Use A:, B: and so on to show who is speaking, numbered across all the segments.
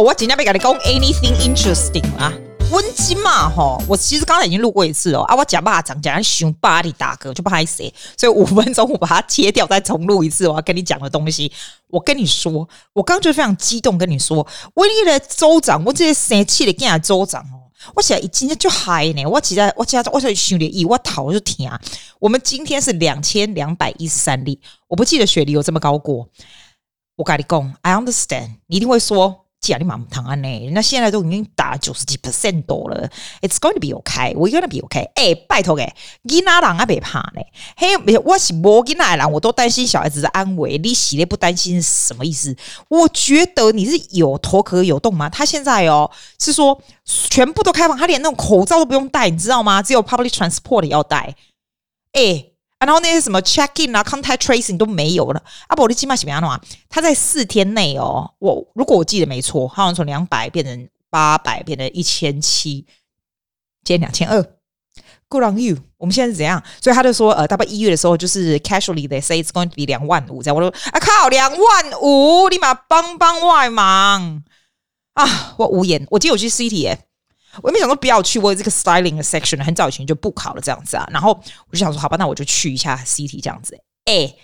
A: 我今天要跟你讲 anything interesting 啊。温馨嘛，吼，我其实刚才已经录过一次哦。啊，我讲巴掌讲熊巴里大哥就不好意思，所以五分钟我把它切掉，再重录一次。我要跟你讲的东西，我跟你说，我刚就非常激动跟你说，我你的州长，我这些生气的跟下州长哦，我现在一今天就嗨呢，我现在我现在我想兄弟，我头就疼。我们今天是两千两百一十三例，我不记得雪梨有这么高过。我跟你讲，I understand，你一定会说。假你妈妈疼啊！呢，那现在都已经打九十几 percent 多了，It's going to be okay. We're gonna be okay. 哎、拜托哎，你哪人啊别怕呢？嘿，我是无囡仔人，我都担心小孩子的安危。你洗的不担心是什么意思？我觉得你是有头壳有洞吗？他现在哦是说全部都开放，他连那种口罩都不用戴，你知道吗？只有 public transport 要戴。哎、欸。然后那些什么 check in 啊，contact tracing 都没有了。阿伯，你起码怎么样的话，他在四天内哦，我如果我记得没错，好像从两百变成八百，变成一千七，减两千二。Good on you！我们现在是怎样？所以他就说，呃，大概一月的时候就是 casually they say it's going to be 两万五。这样我说啊靠，两万五，立马帮帮外忙啊！我无言。我今天有去 City。我也没想说不要去，我这个 styling 的 section，很早以前就不考了这样子啊。然后我就想说，好吧，那我就去一下 city 这样子。哎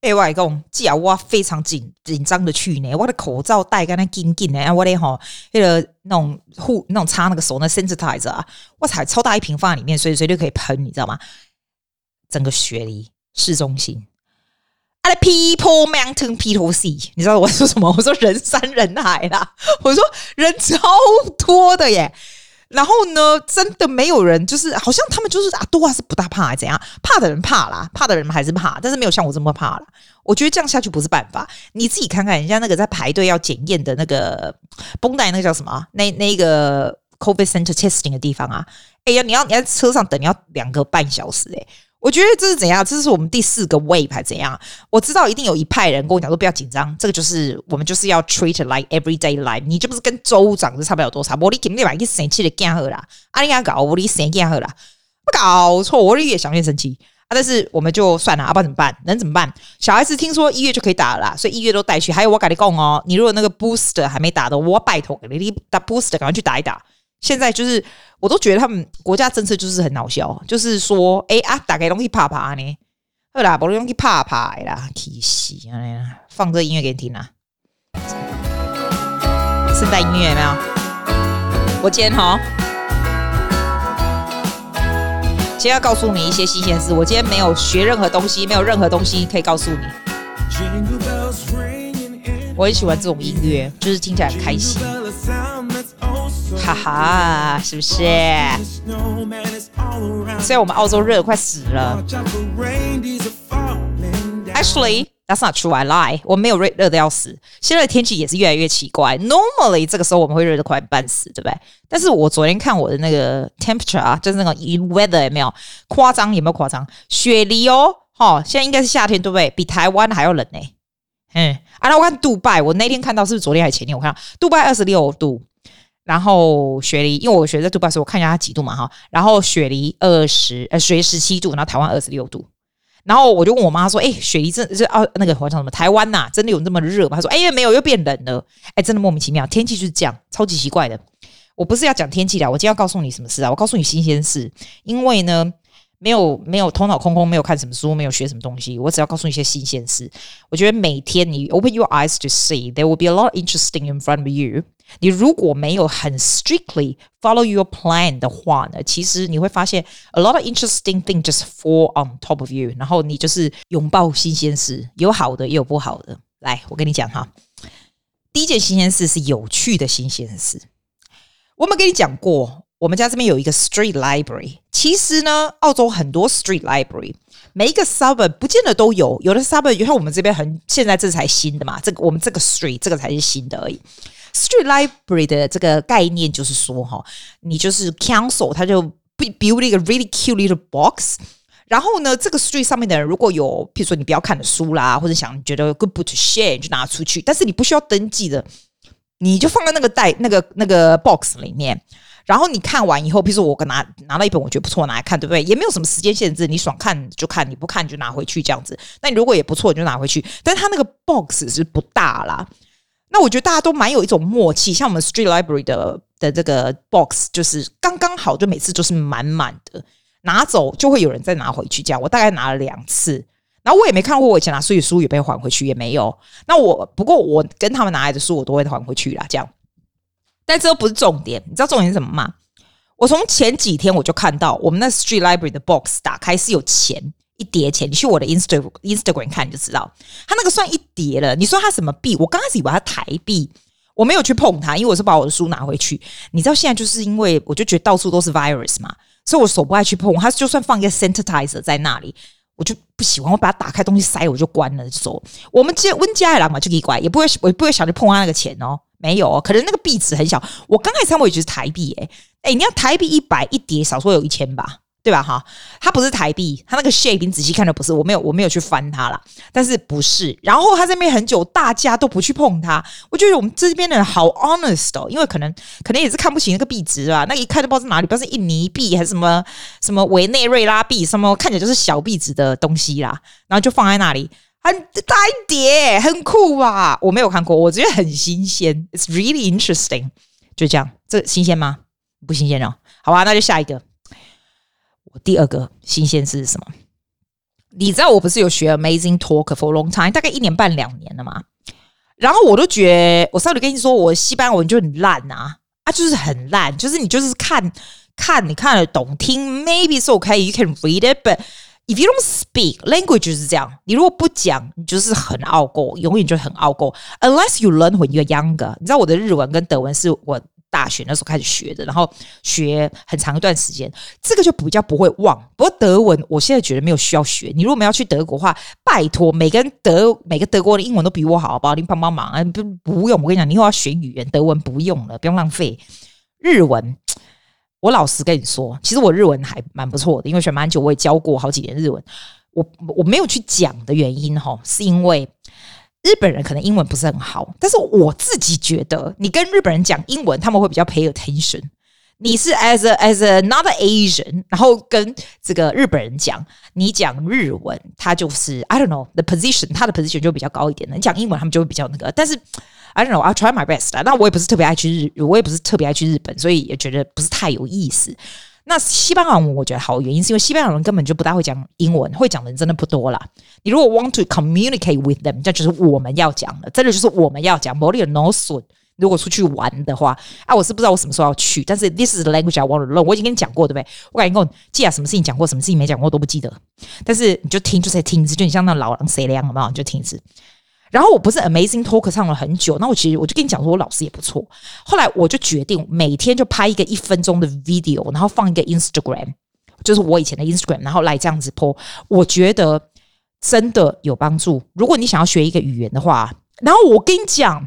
A: 哎，外公，既然我非常紧紧张的去呢，我的口罩戴跟那紧紧的，我的哈那个那种护那种擦那个手那 sensitizer 啊，我才超大一瓶放在里面，随时随地可以喷，你知道吗？整个雪梨市中心。People mountain, people sea，你知道我说什么？我说人山人海啦，我说人超多的耶。然后呢，真的没有人，就是好像他们就是啊，都还是不大怕，还怎样？怕的人怕啦，怕的人还是怕，但是没有像我这么怕啦。我觉得这样下去不是办法。你自己看看人家那个在排队要检验的那个绷带，那个叫什么？那那个 COVID center testing 的地方啊？哎呀，你要你在车上等，你要两个半小时哎。我觉得这是怎样？这是我们第四个 wave 还是怎样？我知道一定有一派人跟我讲说不要紧张，这个就是我们就是要 treat like everyday life。你这不是跟州长是差不了多少？我你肯定把一生气的干好啦，阿你搞我你生干好啦，不搞错，我越想越生气啊！但是我们就算了，阿爸怎么办？能怎么办？小孩子听说一月就可以打了啦，所以一月都带去。还有我跟你讲哦，你如果那个 booster 还没打的，我拜托你，你打 booster 赶快去打一打。现在就是，我都觉得他们国家政策就是很搞笑，就是说，哎、欸、啊，打开东西啪啪呢，好啦，把东西怕怕啦，气死！放这音乐给你听啊，圣诞音乐有没有？我今天哈，今天要告诉你一些新鲜事。我今天没有学任何东西，没有任何东西可以告诉你。我很喜欢这种音乐，就是听起来很开心。哈哈，是不是？虽然我们澳洲热得快死了。Actually, that's not true. I lie. 我没有热热的要死。现在的天气也是越来越奇怪。Normally 这个时候我们会热的快半死，对不对？但是我昨天看我的那个 temperature 啊，就是那个 weather 有没有夸张？有没有夸张？雪梨哦，哈，现在应该是夏天，对不对？比台湾还要冷呢。嗯，啊，那我看杜拜，我那天看到是不是昨天还是前天？我看到杜拜二十六度。然后雪梨，因为我学在杜拜时，我看一下它几度嘛哈。然后雪梨二十呃，雪梨十七度，然后台湾二十六度。然后我就问我妈说：“哎，雪梨这这啊那个好像什么台湾呐、啊，真的有那么热吗？”她说：“哎，没有，又变冷了。”哎，真的莫名其妙，天气就是这样，超级奇怪的。我不是要讲天气的，我今天要告诉你什么事啊？我告诉你新鲜事，因为呢。没有没有头脑空空，没有看什么书，没有学什么东西。我只要告诉你一些新鲜事。我觉得每天你 open your eyes to see, there will be a lot interesting in front of you。你如果没有很 strictly follow your plan 的话呢，其实你会发现 a lot of interesting things just fall on top of you。然后你就是拥抱新鲜事，有好的也有不好的。来，我跟你讲哈，第一件新鲜事是有趣的新鲜事。我们跟你讲过。我们家这边有一个 street library，其实呢，澳洲很多 street library，每一个 suburb 不见得都有，有的 suburb 就像我们这边很现在这才新的嘛，这个我们这个 street 这个才是新的而已。Street library 的这个概念就是说哈，你就是 council，他就 build 一个 really cute little box，然后呢，这个 street 上面的人如果有，譬如说你不要看的书啦，或者想觉得 good book to share，你就拿出去，但是你不需要登记的，你就放在那个袋那个那个 box 里面。然后你看完以后，比如说我拿拿到一本我觉得不错拿来看，对不对？也没有什么时间限制，你爽看就看，你不看就拿回去这样子。那你如果也不错，你就拿回去。但是它那个 box 是不大啦。那我觉得大家都蛮有一种默契，像我们 Street Library 的的这个 box，就是刚刚好，就每次都是满满的，拿走就会有人再拿回去。这样，我大概拿了两次，然后我也没看过我以前拿书的书也被还回去，也没有。那我不过我跟他们拿来的书，我都会还回去啦。这样，但这都不是重点，你知道重点是什么吗？我从前几天我就看到我们那 Street Library 的 box 打开是有钱。一叠钱，你去我的 Instagram Instagram 看你就知道，他那个算一叠了。你说他什么币？我刚开始以为他台币，我没有去碰它，因为我是把我的书拿回去。你知道现在就是因为我就觉得到处都是 virus 嘛，所以我手不爱去碰。他就算放一个 sanitizer 在那里，我就不喜欢。我把它打开东西塞，我就关了。就走。我们接温家的人嘛，就可以乖，也不会，我不会想去碰他那个钱哦。没有哦，可能那个币值很小。我刚开始看我也觉得是台币，诶诶，你要台币一百一叠，少说有一千吧。对吧？哈，它不是台币，它那个 shape 你仔细看的不是，我没有，我没有去翻它啦。但是不是？然后它这边很久，大家都不去碰它。我觉得我们这边的人好 honest 哦，因为可能可能也是看不起那个币值啊。那一看就不知道是哪里，不知道是印尼币还是什么什么委内瑞拉币，什么看起来就是小币值的东西啦。然后就放在那里，很大一叠，很酷吧？我没有看过，我觉得很新鲜，It's really interesting。就这样，这新鲜吗？不新鲜哦。好吧，那就下一个。第二个新鲜是什么？你知道我不是有学 Amazing Talk for long time，大概一年半两年了嘛。然后我都觉得，我上次跟你说，我西班牙文就很烂啊，啊，就是很烂，就是你就是看看你看得懂听，maybe it's okay，you can read it，but if you don't speak language 就是这样，你如果不讲，你就是很拗口，永远就很拗口。Unless you learn when you're younger，你知道我的日文跟德文是我。大学那时候开始学的，然后学很长一段时间，这个就比较不会忘。不过德文，我现在觉得没有需要学。你如果没有去德国的话，拜托，每个人德每个德国的英文都比我好，好不好？你帮帮忙啊！不不用，我跟你讲，你以后要学语言，德文不用了，不用浪费。日文，我老实跟你说，其实我日文还蛮不错的，因为学蛮久，我也教过好几年日文。我我没有去讲的原因哈，是因为。日本人可能英文不是很好，但是我自己觉得，你跟日本人讲英文，他们会比较 pay attention。你是 as a as another Asian，然后跟这个日本人讲，你讲日文，他就是 I don't know the position，他的 position 就比较高一点的。你讲英文，他们就会比较那个。但是 I don't know，I try my best。那我也不是特别爱去日，我也不是特别爱去日本，所以也觉得不是太有意思。那西班牙文我觉得好，原因是因为西班牙人根本就不大会讲英文，会讲的人真的不多啦。你如果 want to communicate with them，这就是我们要讲的，真的就是我们要讲。没有 no s 如果出去玩的话，啊，我是不知道我什么时候要去，但是 this is the language I want to learn。我已经跟你讲过，对不对？我感觉我记啊，什么事情讲过，什么事情没讲过都不记得。但是你就听，就在听一次，就你像那老狼谁凉，好不好？你就听一次。然后我不是 Amazing Talk 唱了很久，那我其实我就跟你讲说，我老师也不错。后来我就决定每天就拍一个一分钟的 video，然后放一个 Instagram，就是我以前的 Instagram，然后来这样子播。我觉得真的有帮助。如果你想要学一个语言的话，然后我跟你讲。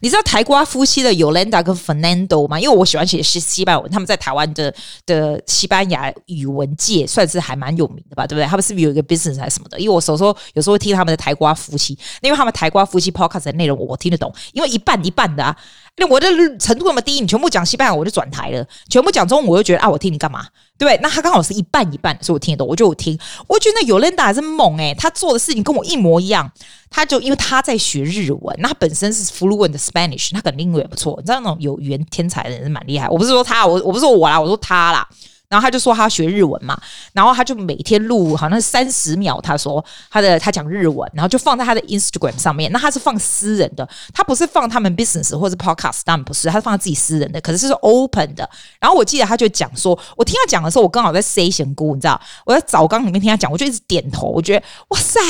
A: 你知道台瓜夫妻的 Yolanda 跟 Fernando 吗？因为我喜欢写西西班牙文，他们在台湾的的西班牙语文界算是还蛮有名的吧，对不对？他们是不是有一个 business 还是什么的？因为我有时候有时候会听他们的台瓜夫妻，因为他们台瓜夫妻 podcast 的内容我听得懂，因为一半一半的啊。那我的程度那么低，你全部讲西班牙我就转台了；全部讲中文我就觉得啊，我听你干嘛？对不对？那他刚好是一半一半，所以我听得懂，我就听。我觉得那 Yolanda 还是猛诶、他做的事情跟我一模一样。他就因为他在学日文，那他本身是 fluent 的 Spanish，他肯定英文也不错。你知道那种有语言天才的人是蛮厉害。我不是说他，我我不是说我啦，我说他啦。然后他就说他学日文嘛，然后他就每天录好像是三十秒，他说他的他讲日文，然后就放在他的 Instagram 上面。那他是放私人的，他不是放他们 business 或者 podcast，当然不是，他是放自己私人的，可是是 open 的。然后我记得他就讲说，我听他讲的时候，我刚好在 say 仙姑，你知道，我在澡缸里面听他讲，我就一直点头，我觉得哇塞，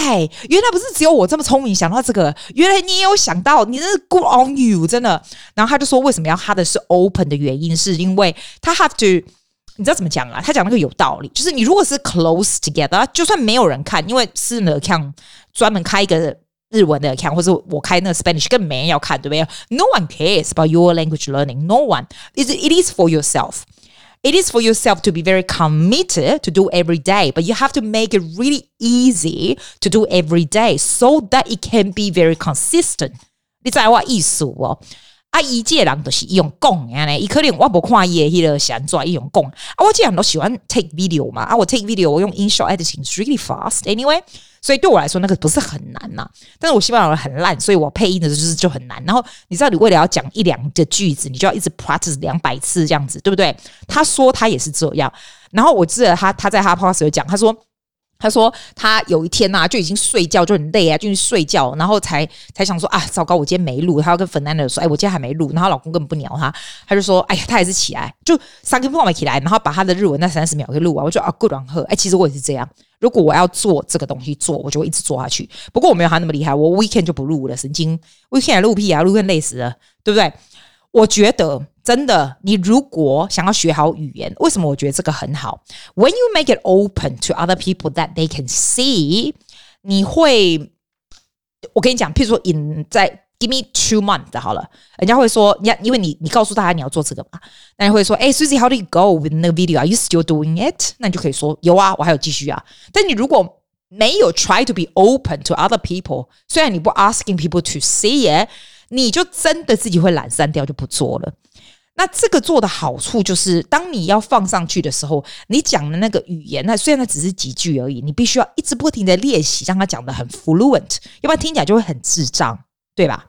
A: 原来不是只有我这么聪明想到这个，原来你也有想到，你真是 good on you，真的。然后他就说，为什么要他的是 open 的原因，是因为他 have to。你知道怎么讲啊？他讲那个有道理，就是你如果是 close together，就算没有人看，因为私人的 account 专门开一个日文的 account，或者我开那个 Spanish，根本没人要看，对不对？No one cares about your language learning. No one. It it is for yourself. It is for yourself to be very committed to do every day, but you have to make it really easy to do every day so that it can be very consistent. 你知道我意思哦？ 啊，一届人都是用讲呀嘞，伊可能我不看伊的迄个想做伊用讲啊，我既然都喜欢 take video 嘛，啊，我 take video 我用 InShot editing is really fast anyway。所以对我来说那个不是很难呐。但是我西班牙文很烂，所以我配音的就是就很难。然后你知道，你为了要讲一两个句子，你就要一直 practice 两百次这样子，对不对？他说他也是这样。然后我记得他他在他 p o s t 有讲，他说。他说他有一天呐、啊，就已经睡觉就很累啊，就去睡觉，然后才才想说啊，糟糕，我今天没录。他要跟 Fernanda 说，哎，我今天还没录。然后老公根本不鸟他，他就说，哎呀，他还是起来，就三分钟没起来，然后把他的日文那三十秒给录完。我就啊，good on her。哎，其实我也是这样，如果我要做这个东西做，我就会一直做下去。不过我没有他那么厉害，我 weekend 就不录了，神经 weekend 录屁啊，录更累死了，对不对？我觉得。真的，你如果想要学好语言，为什么我觉得这个很好？When you make it open to other people that they can see，你会，我跟你讲，譬如说，in 在 give me two months 好了，人家会说，你因为你你告诉大家你要做这个嘛，那你会说，哎，Susie，how do you go with the video？Are you still doing it？那你就可以说，有啊，我还有继续啊。但你如果没有 try to be open to other people，虽然你不 asking people to see it， 你就真的自己会懒散掉，就不做了。那这个做的好处就是，当你要放上去的时候，你讲的那个语言，那虽然它只是几句而已，你必须要一直不停的练习，让它讲的很 fluent，要不然听起来就会很智障，对吧？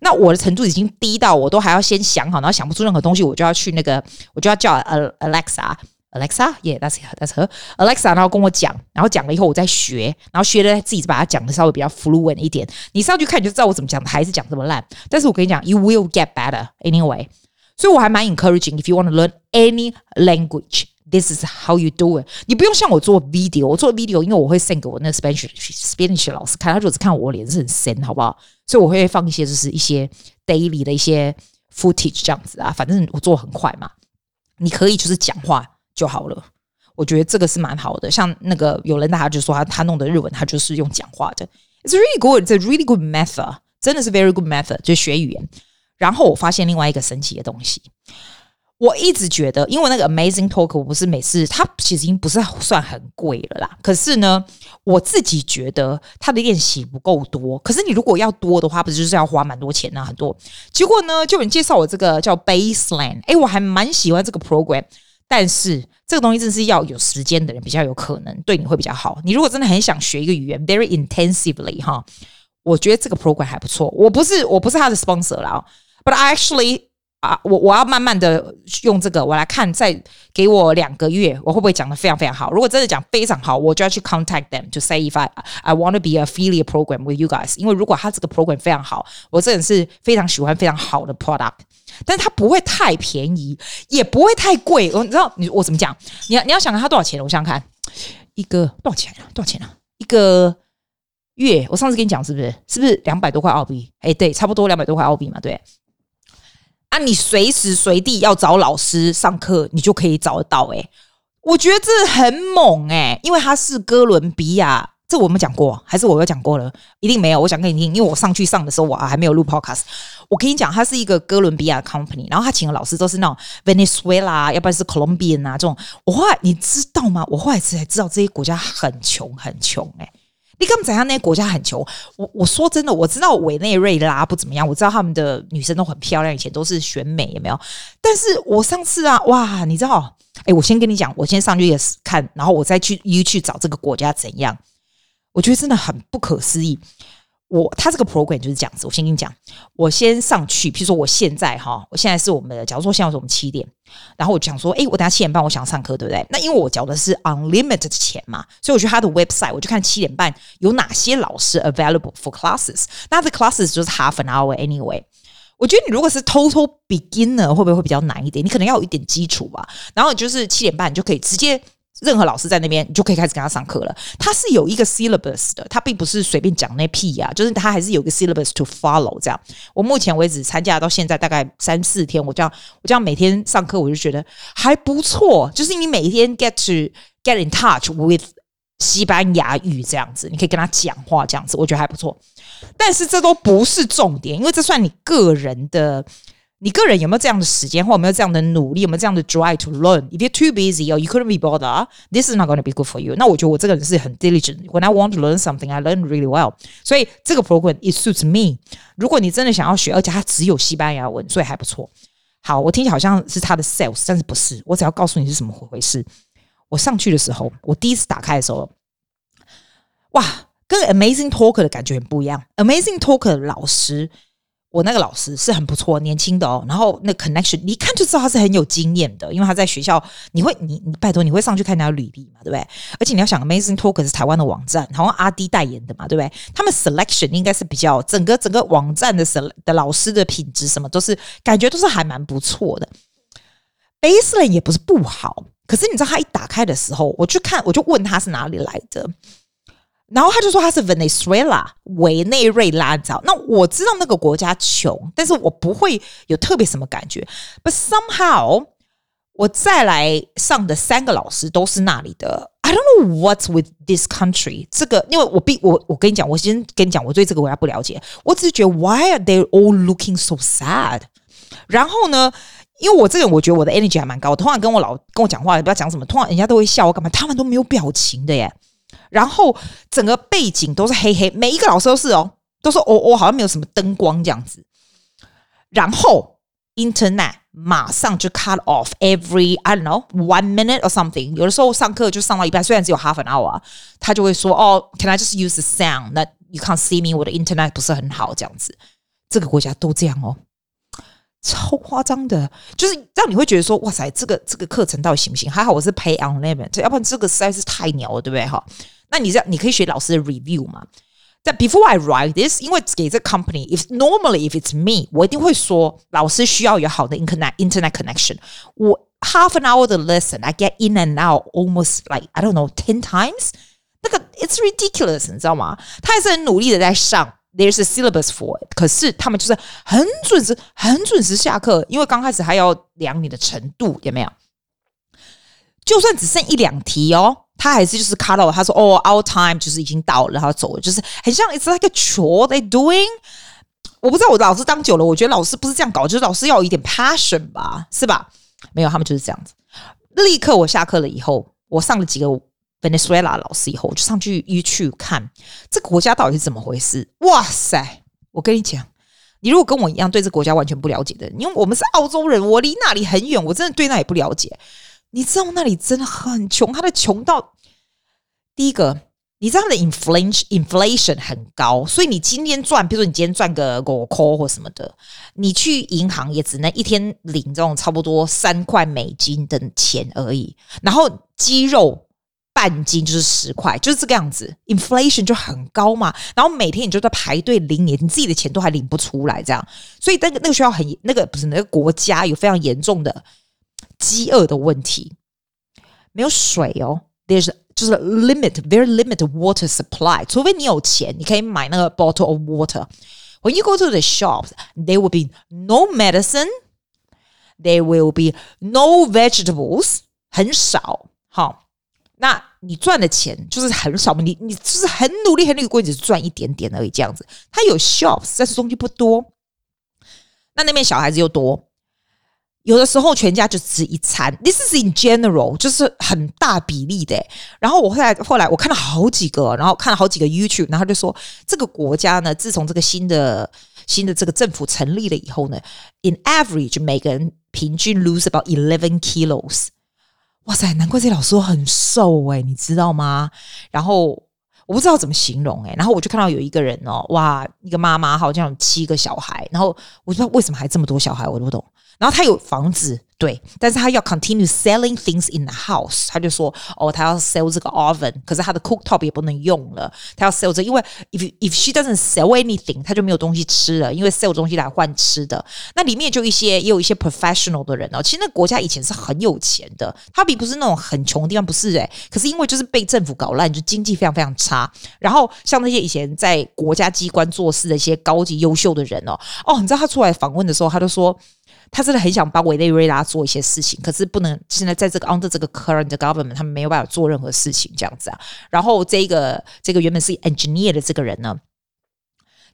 A: 那我的程度已经低到我都还要先想好，然后想不出任何东西，我就要去那个，我就要叫 Alexa Alexa，Yeah，That's That's her，Alexa，然后跟我讲，然后讲了以后我再学，然后学了自己把它讲的稍微比较 fluent 一点。你上去看你就知道我怎么讲的，还是讲这么烂。但是我跟你讲，You will get better anyway。所以我还蛮 encouraging。If you want to learn any language, this is how you do it。你不用像我做 video，我做 video，因为我会 send 给我那 Spanish Spanish 老师看，他如果只看我脸是很深，好不好？所以我会放一些就是一些 daily 的一些 footage 这样子啊。反正我做很快嘛，你可以就是讲话就好了。我觉得这个是蛮好的。像那个有人大家就说他他弄的日文，他就是用讲话的。It's really good. It's a really good method. 真的是 very good method，就学语言。然后我发现另外一个神奇的东西，我一直觉得，因为那个 Amazing Talk，我不是每次它其实已经不是算很贵了啦。可是呢，我自己觉得它的练习不够多。可是你如果要多的话，不是就是要花蛮多钱呢？很多。结果呢，就有人介绍我这个叫 Baseline，哎，我还蛮喜欢这个 program。但是这个东西真是要有时间的人比较有可能对你会比较好。你如果真的很想学一个语言，very intensively 哈，我觉得这个 program 还不错。我不是我不是他的 sponsor 啦。But I actually 啊，我我要慢慢的用这个，我来看，再给我两个月，我会不会讲的非常非常好？如果真的讲非常好，我就要去 contact them to say if I I want to be affiliate program with you guys。因为如果他这个 program 非常好，我真的是非常喜欢非常好的 product，但是它不会太便宜，也不会太贵。我你知道你我怎么讲？你要你要想它多少钱？我想想看，一个多少钱啊？多少钱啊？一个月？我上次跟你讲是不是？是不是两百多块澳币？哎，对，差不多两百多块澳币嘛，对。那、你随时随地要找老师上课，你就可以找得到诶、我觉得这很猛诶、因为他是哥伦比亚，这我们讲过还是我有讲过了？一定没有，我想跟你听，因为我上去上的时候我还没有录 podcast。我跟你讲，他是一个哥伦比亚 company，然后他请的老师都是那种 Venezuela，要不然是 Colombian 啊这种。我后来你知道吗？我后来才知道这些国家很穷很穷诶、你根本怎样？那些国家很穷。我我说真的，我知道委内瑞拉不怎么样，我知道他们的女生都很漂亮，以前都是选美，有没有？但是我上次啊，哇，你知道？哎，我先跟你讲，我先上去也是看，然后我再去又去找这个国家怎样？我觉得真的很不可思议。我他这个 program 就是这样子，我先跟你讲，我先上去，譬如说我现在哈，我现在是我们的，假如说现在是我们七点，然后我就想说，哎，我等下七点半我想上课，对不对？那因为我缴的是 unlimited 的钱嘛，所以我去他的 website，我就看七点半有哪些老师 available for classes。那他的 classes 就是 half an hour anyway。我觉得你如果是 total beginner，会不会会比较难一点？你可能要有一点基础吧。然后就是七点半你就可以直接。任何老师在那边，你就可以开始跟他上课了。他是有一个 syllabus 的，他并不是随便讲那屁呀、啊，就是他还是有个 syllabus to follow。这样，我目前为止参加到现在大概三四天，我这样我这样每天上课，我就觉得还不错。就是你每一天 get to get in touch with 西班牙语这样子，你可以跟他讲话这样子，我觉得还不错。但是这都不是重点，因为这算你个人的。你个人有没有这样的时间，或有没有这样的努力，有没有这样的 drive to learn? If you're too busy or you couldn't be bothered, this is not going to be good for you. 那我觉得我这个人是很 diligent. When I want to learn something, I learn really well. 所以这个 program it suits me. 如果你真的想要学，而且它只有西班牙文，所以还不错。好，我听起来好像是他的 sales，但是不是。我只要告诉你是什么回事。我上去的时候，我第一次打开的时候。哇，跟 Amazing Talker 的感觉很不一样。Amazing Talker 的老师。我那个老师是很不错，年轻的哦。然后那 connection，你一看就知道他是很有经验的，因为他在学校，你会你你拜托你会上去看他的履历嘛，对不对？而且你要想，Amazing Talk 是台湾的网站，好像阿滴代言的嘛，对不对？他们 selection 应该是比较整个整个网站的 sel 的老师的品质什么都是感觉都是还蛮不错的。Baseline 也不是不好，可是你知道他一打开的时候，我去看我就问他是哪里来的。然后他就说他是 Venezuela 委内瑞拉，你知道？那我知道那个国家穷，但是我不会有特别什么感觉。But somehow 我再来上的三个老师都是那里的。I don't know what's with this country。这个，因为我必我我跟你讲，我先跟你讲，我对这个国家不了解。我只是觉得 Why are they all looking so sad？然后呢，因为我这个人我觉得我的 energy 还蛮高，我通常跟我老跟我讲话，也不要讲什么，通常人家都会笑我干嘛？他们都没有表情的耶。然后整个背景都是黑黑，每一个老师都是哦，都是哦哦，好像没有什么灯光这样子。然后 Internet 马上就 cut off every I don't know one minute or something。有的时候上课就上到一半，虽然只有 half an hour，他就会说哦，Can I just use the sound that you can't see me？我的 Internet 不是很好这样子。这个国家都这样哦，超夸张的，就是让你会觉得说哇塞，这个这个课程到底行不行？还好我是 pay unlimited，要不然这个实在是太牛了，对不对哈？那你这样，你可以学老师的 review 嘛？但 before I write this，因为给这 company，if normally if it's me，我一定会说老师需要有好的 internet internet connection。我 half an hour 的 lesson，I get in and out almost like I don't know ten times。那个 it's ridiculous，你知道吗？他还是很努力的在上，there's a syllabus for it。可是他们就是很准时，很准时下课，因为刚开始还要量你的程度，有没有？就算只剩一两题哦。他还是就是 cut off，他说哦，our time 就是已经到了，然后走了，就是很像 it's like a chore they doing。我不知道我老师当久了，我觉得老师不是这样搞，就是老师要有一点 passion 吧，是吧？没有，他们就是这样子。立刻我下课了以后，我上了几个 Venezuela 老师以后，我就上去一去看这个国家到底是怎么回事。哇塞！我跟你讲，你如果跟我一样对这国家完全不了解的，因为我们是澳洲人，我离那里很远，我真的对那里不了解。你知道那里真的很穷，他的穷到第一个，你知道他的 inflation inflation 很高，所以你今天赚，比如说你今天赚个五块或什么的，你去银行也只能一天领这种差不多三块美金的钱而已。然后鸡肉半斤就是十块，就是这个样子，inflation 就很高嘛。然后每天你就在排队领你，你自己的钱都还领不出来，这样。所以那个那个学校很那个不是那个国家有非常严重的。饥饿的问题，没有水哦。There's 就是 limit, very limit water supply。除非你有钱，你可以买那个 bottle of water。When you go to the shops, there will be no medicine. There will be no vegetables。很少。好，那你赚的钱就是很少嘛？你你就是很努力，很努力，过只赚一点点而已。这样子，它有 shops，但是东西不多。那那边小孩子又多。有的时候全家就只一餐，This is in general，就是很大比例的。然后我后来后来我看了好几个，然后看了好几个 YouTube，然后就说这个国家呢，自从这个新的新的这个政府成立了以后呢，in average 每个人平均 lose about eleven kilos。哇塞，难怪这老师很瘦诶，你知道吗？然后我不知道怎么形容诶，然后我就看到有一个人哦，哇，一个妈妈好像有七个小孩，然后我不知道为什么还这么多小孩，我都不懂。然后他有房子，对，但是他要 continue selling things in the house。他就说，哦，他要 sell 这个 oven，可是他的 cooktop 也不能用了。他要 sell 这，因为 if if she doesn't sell anything，他就没有东西吃了，因为 sell 东西来换吃的。那里面就一些也有一些 professional 的人哦。其实那国家以前是很有钱的，他并不是那种很穷的地方，不是诶。可是因为就是被政府搞烂，就经济非常非常差。然后像那些以前在国家机关做事的一些高级优秀的人哦，哦，你知道他出来访问的时候，他就说。他真的很想帮委内瑞拉做一些事情，可是不能现在在这个 under 这个 current government，他们没有办法做任何事情这样子啊。然后这个这个原本是 engineer 的这个人呢，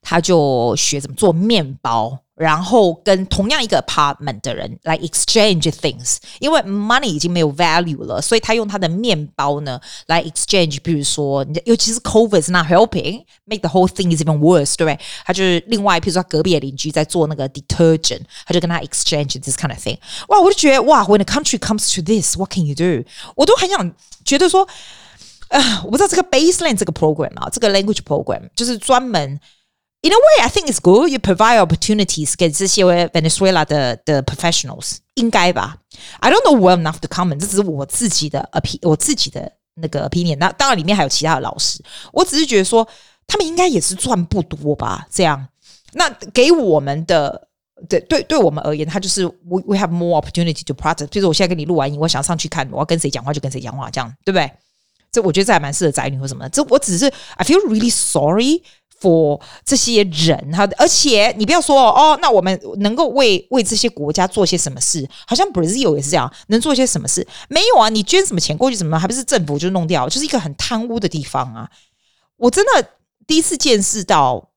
A: 他就学怎么做面包。然后跟同样一个 apartment 的人来 exchange things，因为 money 已经没有 value 了，所以他用他的面包呢来 exchange。比如说，尤其是 COVID is not helping，make the whole thing is even worse，对不对？他就是另外，比如说他隔壁的邻居在做那个 detergent，他就跟他 exchange this kind of thing。哇，我就觉得哇，when the country comes to this，what can you do？我都很想觉得说。 呃，我不知道这个 baseline 这个 program 啊，这个 language program 就是专门。 In a way, I think it's good. You provide opportunities 给这些 Venezuela 的的 professionals，应该吧？I don't know well enough to comment，这只是我自己的 opinion，我自己的那个 opinion。那当然里面还有其他的老师，我只是觉得说他们应该也是赚不多吧？这样，那给我们的对对对我们而言，他就是 we we have more opportunity to practice。比如说我现在跟你录完音，我想上去看我要跟谁讲话就跟谁讲话，这样对不对？这我觉得这还蛮适合宅女或什么的。这我只是 I feel really sorry。 for 这些人哈，而且你不要说哦，那我们能够为为这些国家做些什么事？好像 Brazil 也是这样，能做些什么事？没有啊，你捐什么钱过去，怎么还不是政府就弄掉？就是一个很贪污的地方啊！我真的第一次见识到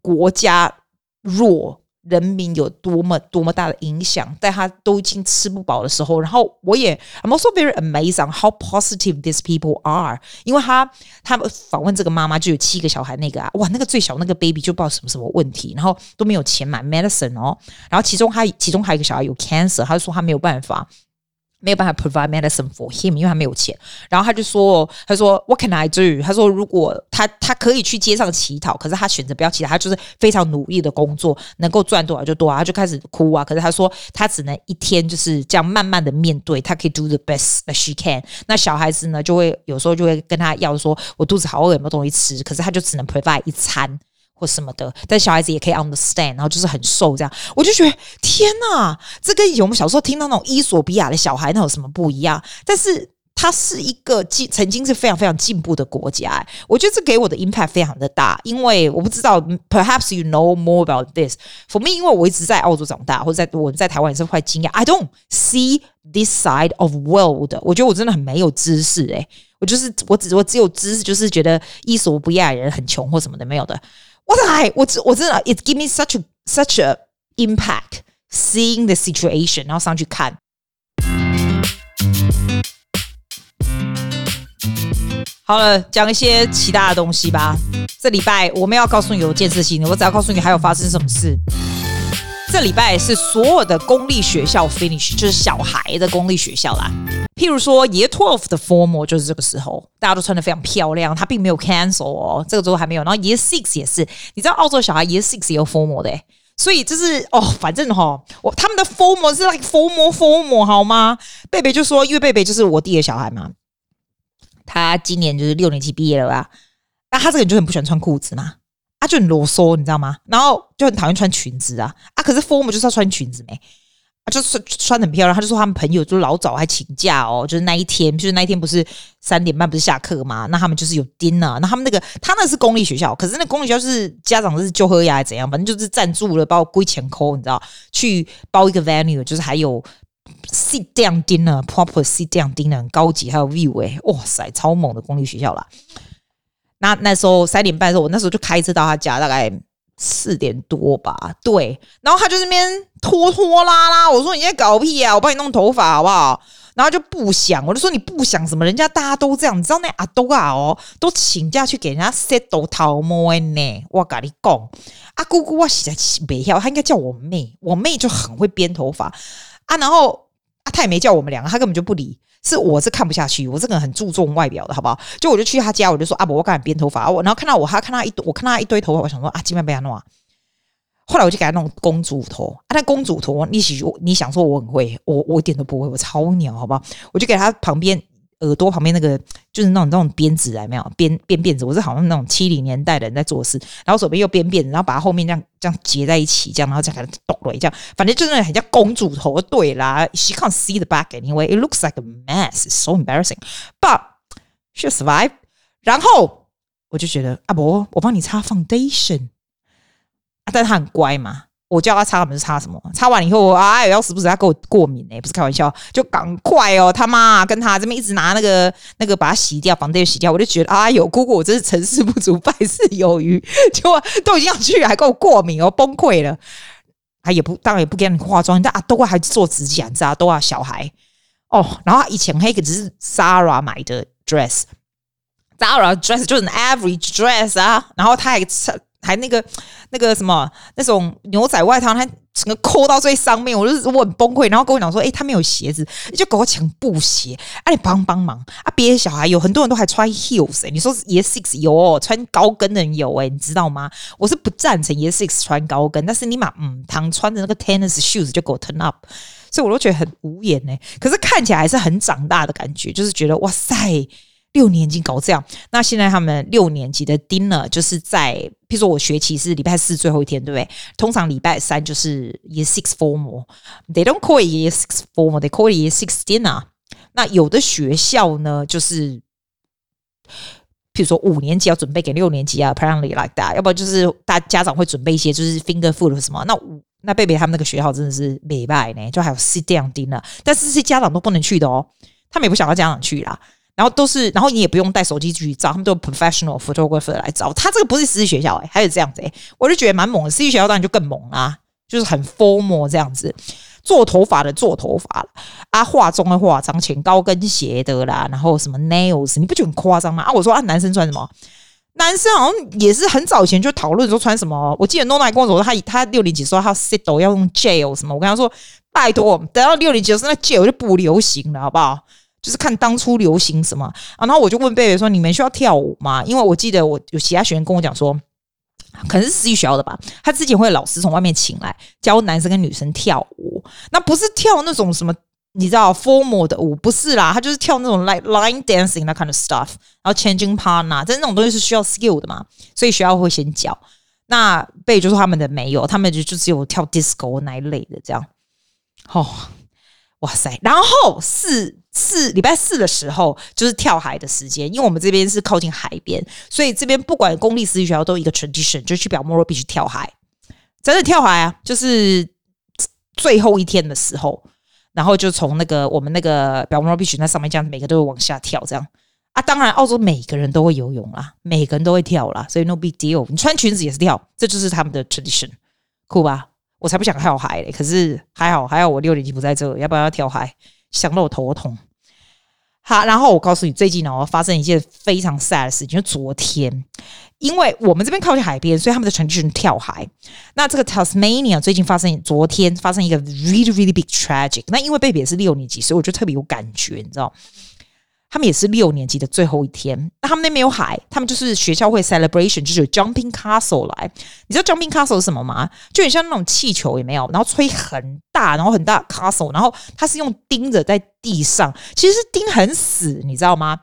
A: 国家弱。人民有多么多么大的影响，在他都已经吃不饱的时候，然后我也 I'm also very amazed on how positive these people are，因为他他们访问这个妈妈就有七个小孩，那个啊，哇，那个最小那个 baby 就不知道什么什么问题，然后都没有钱买 medicine 哦，然后其中还其中还有一个小孩有 cancer，他就说他没有办法。没有办法 provide medicine for him，因为他没有钱。然后他就说：“他说 What can I do？” 他说：“如果他他可以去街上乞讨，可是他选择不要乞讨，他就是非常努力的工作，能够赚多少就多少。”他就开始哭啊。可是他说他只能一天就是这样慢慢的面对，他可以 do the best that she can。那小孩子呢，就会有时候就会跟他要说：“我肚子好饿，有没有东西吃？”可是他就只能 provide 一餐。或什么的，但小孩子也可以 understand，然后就是很瘦这样，我就觉得天哪，这跟我们小时候听到那种伊索比亚的小孩那有什么不一样？但是它是一个进曾经是非常非常进步的国家，我觉得这给我的 impact 非常的大，因为我不知道，perhaps you know more about this for me，因为我一直在澳洲长大，或者在我在台湾也是会惊讶，I don't see this side of world，我觉得我真的很没有知识诶，我就是我只我只有知识，就是觉得伊索比亚人很穷或什么的没有的。我来，我我真的，it give me such a such a impact seeing the situation，然后上去看。好了，讲一些其他的东西吧。这礼拜我们要告诉你有建设性的，我只要告诉你还有发生什么事。这礼拜是所有的公立学校 finish，就是小孩的公立学校啦。譬如说，Year Twelve 的 formal 就是这个时候，大家都穿得非常漂亮，他并没有 cancel 哦，这个时候还没有。然后 Year Six 也是，你知道澳洲小孩 Year Six 也有 formal 的，所以就是哦，反正哈、哦，我他们的 formal 是 like formal formal 好吗？贝贝就说，因为贝贝就是我弟的小孩嘛，他今年就是六年级毕业了吧？那他这个人就很不喜欢穿裤子嘛。他、啊、就很啰嗦，你知道吗？然后就很讨厌穿裙子啊啊！可是 formal 就是要穿裙子没？啊，就是穿得很漂亮。他就说他们朋友就老早还请假哦，就是那一天，就是那一天不是三点半不是下课嘛？那他们就是有 dinner。那他们那个他那是公立学校，可是那公立学校是家长是就喝呀怎样？反正就是赞助了，包括归钱抠，你知道？去包一个 venue，就是还有 sit down dinner，proper sit down dinner，很高级，还有 view 哎，哇塞，超猛的公立学校啦。那那时候三点半的时候，我那时候就开车到他家，大概四点多吧。对，然后他就那边拖拖拉拉，我说你在搞屁啊，我帮你弄头发好不好？然后就不想，我就说你不想什么？人家大家都这样，你知道那阿多啊哦，都请假去给人家 set 头毛呢。我跟你讲，阿姑姑我实在没要，他应该叫我妹，我妹就很会编头发啊。然后啊，他也没叫我们两个，他根本就不理。是我是看不下去，我这个人很注重外表的，好不好？就我就去他家，我就说啊，不，我赶紧编头发。我然后看到我，他看到一堆，我看到他一堆头发，我想说啊，今晚被他弄啊。后来我就给他弄公主头啊，那公主头，你喜你想说我很会，我我一点都不会，我超鸟，好不好？我就给他旁边。耳朵旁边那个就是那种那种辫子来没有编编辫子，我是好像那种七零年代的人在做事，然后手边又编辫子，然后把它后面这样这样结在一起，这样然后再给它抖了一下，反正就是那很像公主头。对啦，She can't see the back anyway. It looks like a mess. So embarrassing, but she survived. 然后我就觉得阿伯，我帮你擦 foundation，但他很乖嘛。我叫他擦，他们是擦什么？擦完以后，哎，要时不时他给我过敏呢、不是开玩笑，就赶快哦，他妈跟他这边一直拿那个那个把它洗掉，房间洗掉，我就觉得啊，有姑姑，我真是成事不足败事有余，结果都已经要去，还给我过敏哦，崩溃了。他也不当然也不给你化妆，但啊，都还做指甲，你知道，都要小孩哦。然后以前黑个只是 Zara 买的 dress，Zara dress 就是 an average dress 啊，然后他还还那个。那个什么那种牛仔外套，他整个扣到最上面，我就是我很崩溃。然后跟我讲说，哎、他没有鞋子，你就给我抢布鞋，啊，你帮帮忙啊！别的小孩有很多人都还穿 heels，、欸、你说 yes six 有穿高跟的人有哎、你知道吗？我是不赞成 yes six 穿高跟，但是你把嗯，他穿着那个 tennis shoes 就给我 turn up，所以我都觉得很无言呢、可是看起来还是很长大的感觉，就是觉得哇塞。六年级搞这样，那现在他们六年级的 dinner 就是在，譬如说我学期是礼拜四最后一天，对不对？通常礼拜三就是 year six formal，they don't call it year six formal，they call it year six dinner。那有的学校呢，就是譬如说五年级要准备给六年级啊，apparently like that，要不然就是大家长会准备一些就是 finger food 什么。那五那贝贝他们那个学校真的是礼拜呢，就还有 sit down dinner，但是这些家长都不能去的哦，他们也不想要家长去啦。然后都是，然后你也不用带手机去照，他们都有 professional photographer 来照。他这个不是私立学校哎、还有这样子哎、我就觉得蛮猛的。私立学校当然就更猛啦，就是很 formal 这样子，做头发的做头发啊，化妆的化妆，穿高跟鞋的啦，然后什么 nails，你不觉得很夸张吗？啊，我说啊，男生穿什么？男生好像也是很早以前就讨论说穿什么。我记得 Nona 跟我说，他他六年级说他要 sit 要用 gel 什么，我跟他说拜托，等到六年级的时候那 gel 就不流行了，好不好？就是看当初流行什么啊，然后我就问贝贝说：“你们需要跳舞吗？”因为我记得我有其他学员跟我讲说，可能是私立学校的吧，他之前会有老师从外面请来教男生跟女生跳舞，那不是跳那种什么你知道 formal 的舞，不是啦，他就是跳那种 like line dancing 那 kind of stuff，然后 changing partner，这那种东西是需要 skill 的嘛，所以学校会先教。那贝就说他们的没有，他们就就只有跳 disco 那一类的这样。哦，哇塞，然后四。四礼拜四的时候就是跳海的时间，因为我们这边是靠近海边，所以这边不管公立私立学校都有一个 tradition，就去表莫罗必须跳海，真的跳海啊！就是最后一天的时候，然后就从那个我们那个表莫罗必须那上面这样，每个都会往下跳这样啊。当然，澳洲每个人都会游泳啦，每个人都会跳啦，所以 no big deal。你穿裙子也是跳，这就是他们的 tradition，酷吧？我才不想跳海嘞，可是还好还好，我六年级不在这，要不然要跳海。想到我头痛，好，然后我告诉你，最近呢，发生一件非常 sad 的事情，就昨天，因为我们这边靠近海边，所以他们的成绩是跳海。那这个 Tasmania 最近发生，昨天发生一个 really really big tragic。那因为 baby 也是六年级，所以我就特别有感觉，你知道。他们也是六年级的最后一天，那他们那边有海，他们就是学校会 celebration，就是有 jumping castle 来。你知道 jumping castle 是什么吗？就很像那种气球，也没有？然后吹很大，然后很大 castle，然后它是用钉子在地上，其实是钉很死，你知道吗？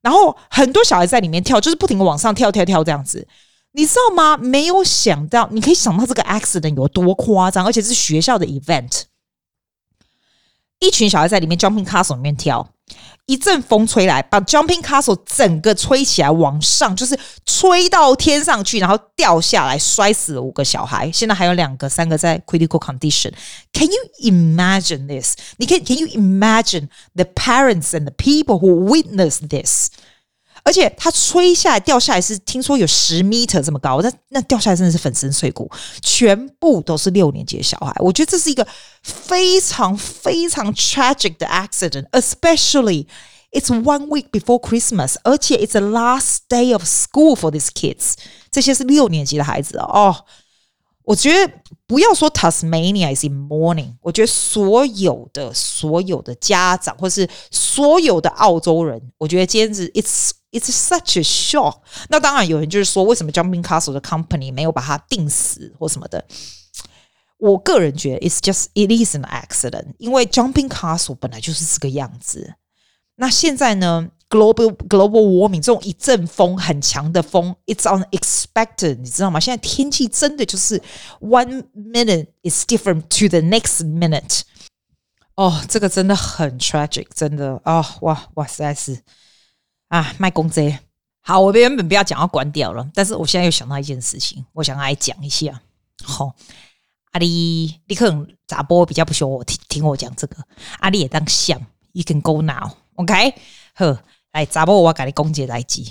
A: 然后很多小孩在里面跳，就是不停的往上跳跳跳这样子，你知道吗？没有想到，你可以想到这个 accident 有多夸张，而且是学校的 event，一群小孩在里面 jumping castle 里面跳。一阵风吹来，把 Jumping Castle 整个吹起来，往上就是吹到天上去，然后掉下来，摔死了五个小孩。现在还有两个、三个在 critical condition。Can you imagine this？你可以，Can you imagine the parents and the people who witnessed this？而且它吹下来、掉下来是听说有十米这么高，那那掉下来真的是粉身碎骨，全部都是六年级的小孩。我觉得这是一个非常非常 tragic 的 accident，especially it's one week before Christmas，而且 it's the last day of school for these kids。这些是六年级的孩子哦。我觉得不要说 Tasmania is in mourning，我觉得所有的所有的家长或是所有的澳洲人，我觉得今天是 it's it's such a shock。那当然有人就是说，为什么 Jumping Castle 的 company 没有把它定死或什么的？我个人觉得 it's just it is an accident，因为 Jumping Castle 本来就是这个样子。那现在呢？Global global warming 这种一阵风很强的风，it's unexpected，你知道吗？现在天气真的就是 one minute is different to the next minute。哦，这个真的很 tragic，真的啊、哦，哇哇实在是 啊，卖公贼。好，我原本不要讲要关掉了，但是我现在又想到一件事情，我想来讲一下。好、哦，阿里，你可能咋播比较不喜欢我听听我讲这个，阿里也当想，you can go now，OK？、Okay? 呵。哎，查某我跟你讲一个代志。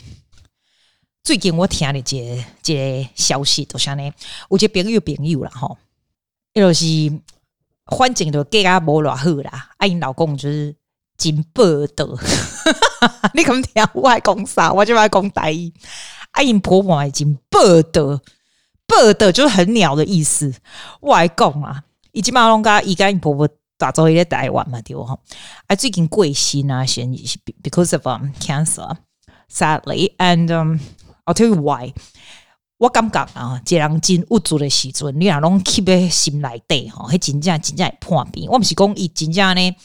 A: 最近我听了一个一个消息，就像呢，有一个朋友朋友啦吼，伊就是反正就嫁啊无偌好啦，啊因老公就是真报道。你敢听我爱讲啥？我就爱讲台语。啊因婆婆也真报道，bird 就是很鸟的意思。我来讲啊，以及马龙嘎伊干婆婆打造一个台湾嘛，对不？哎，最近贵姓啊？先 because of um cancer sadly and um I'll tell you why。我感觉啊，一个人真无助的时阵，你若拢 keep 喺心内底吼，迄真正真正会破病。我毋是讲伊真正呢，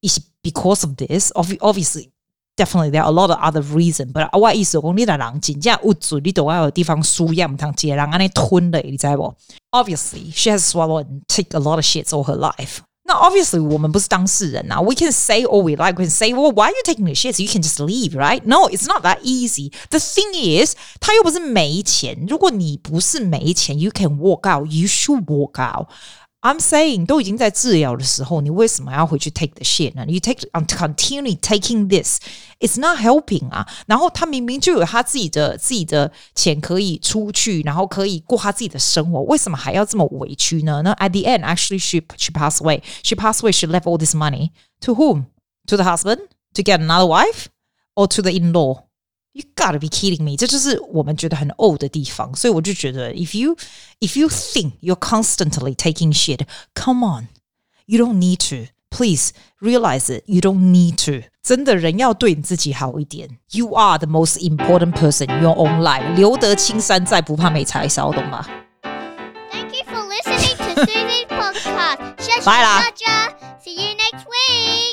A: 伊是 because of this。obviously definitely there are a lot of other reason。but 我意思讲，你若人真正无助，你都要有地方输液，毋通一个人安尼吞咧，你知无？Obviously she has swallowed and take a lot of shit all her life。那 obviously 我们不是当事人啊，we can say all we like, we can say, well, why are you taking the shit? You can just leave, right? No, it's not that easy. The thing is，他又不是没钱。如果你不是没钱，you can walk out, you should walk out. I'm saying 都已经在治疗的时候，你为什么要回去 take the shit 呢？You take on continue taking this, it's not helping 啊。然后他明明就有他自己的自己的钱可以出去，然后可以过他自己的生活，为什么还要这么委屈呢？那 at the end, actually she she passed away. She passed away. She left all this money to whom? To the husband to get another wife, or to the in-law? You gotta be kidding me！这就是我们觉得很 old 的地方，所以我就觉得，if you if you think you're constantly taking shit, come on, you don't need to. Please realize it. You don't need to. 真的人要对你自己好一点。You are the most important person in your own life. 留得青山在，不怕没柴烧，懂吗？
B: Thank you for listening to Susie's podcast. 谢谢大家。See you next week.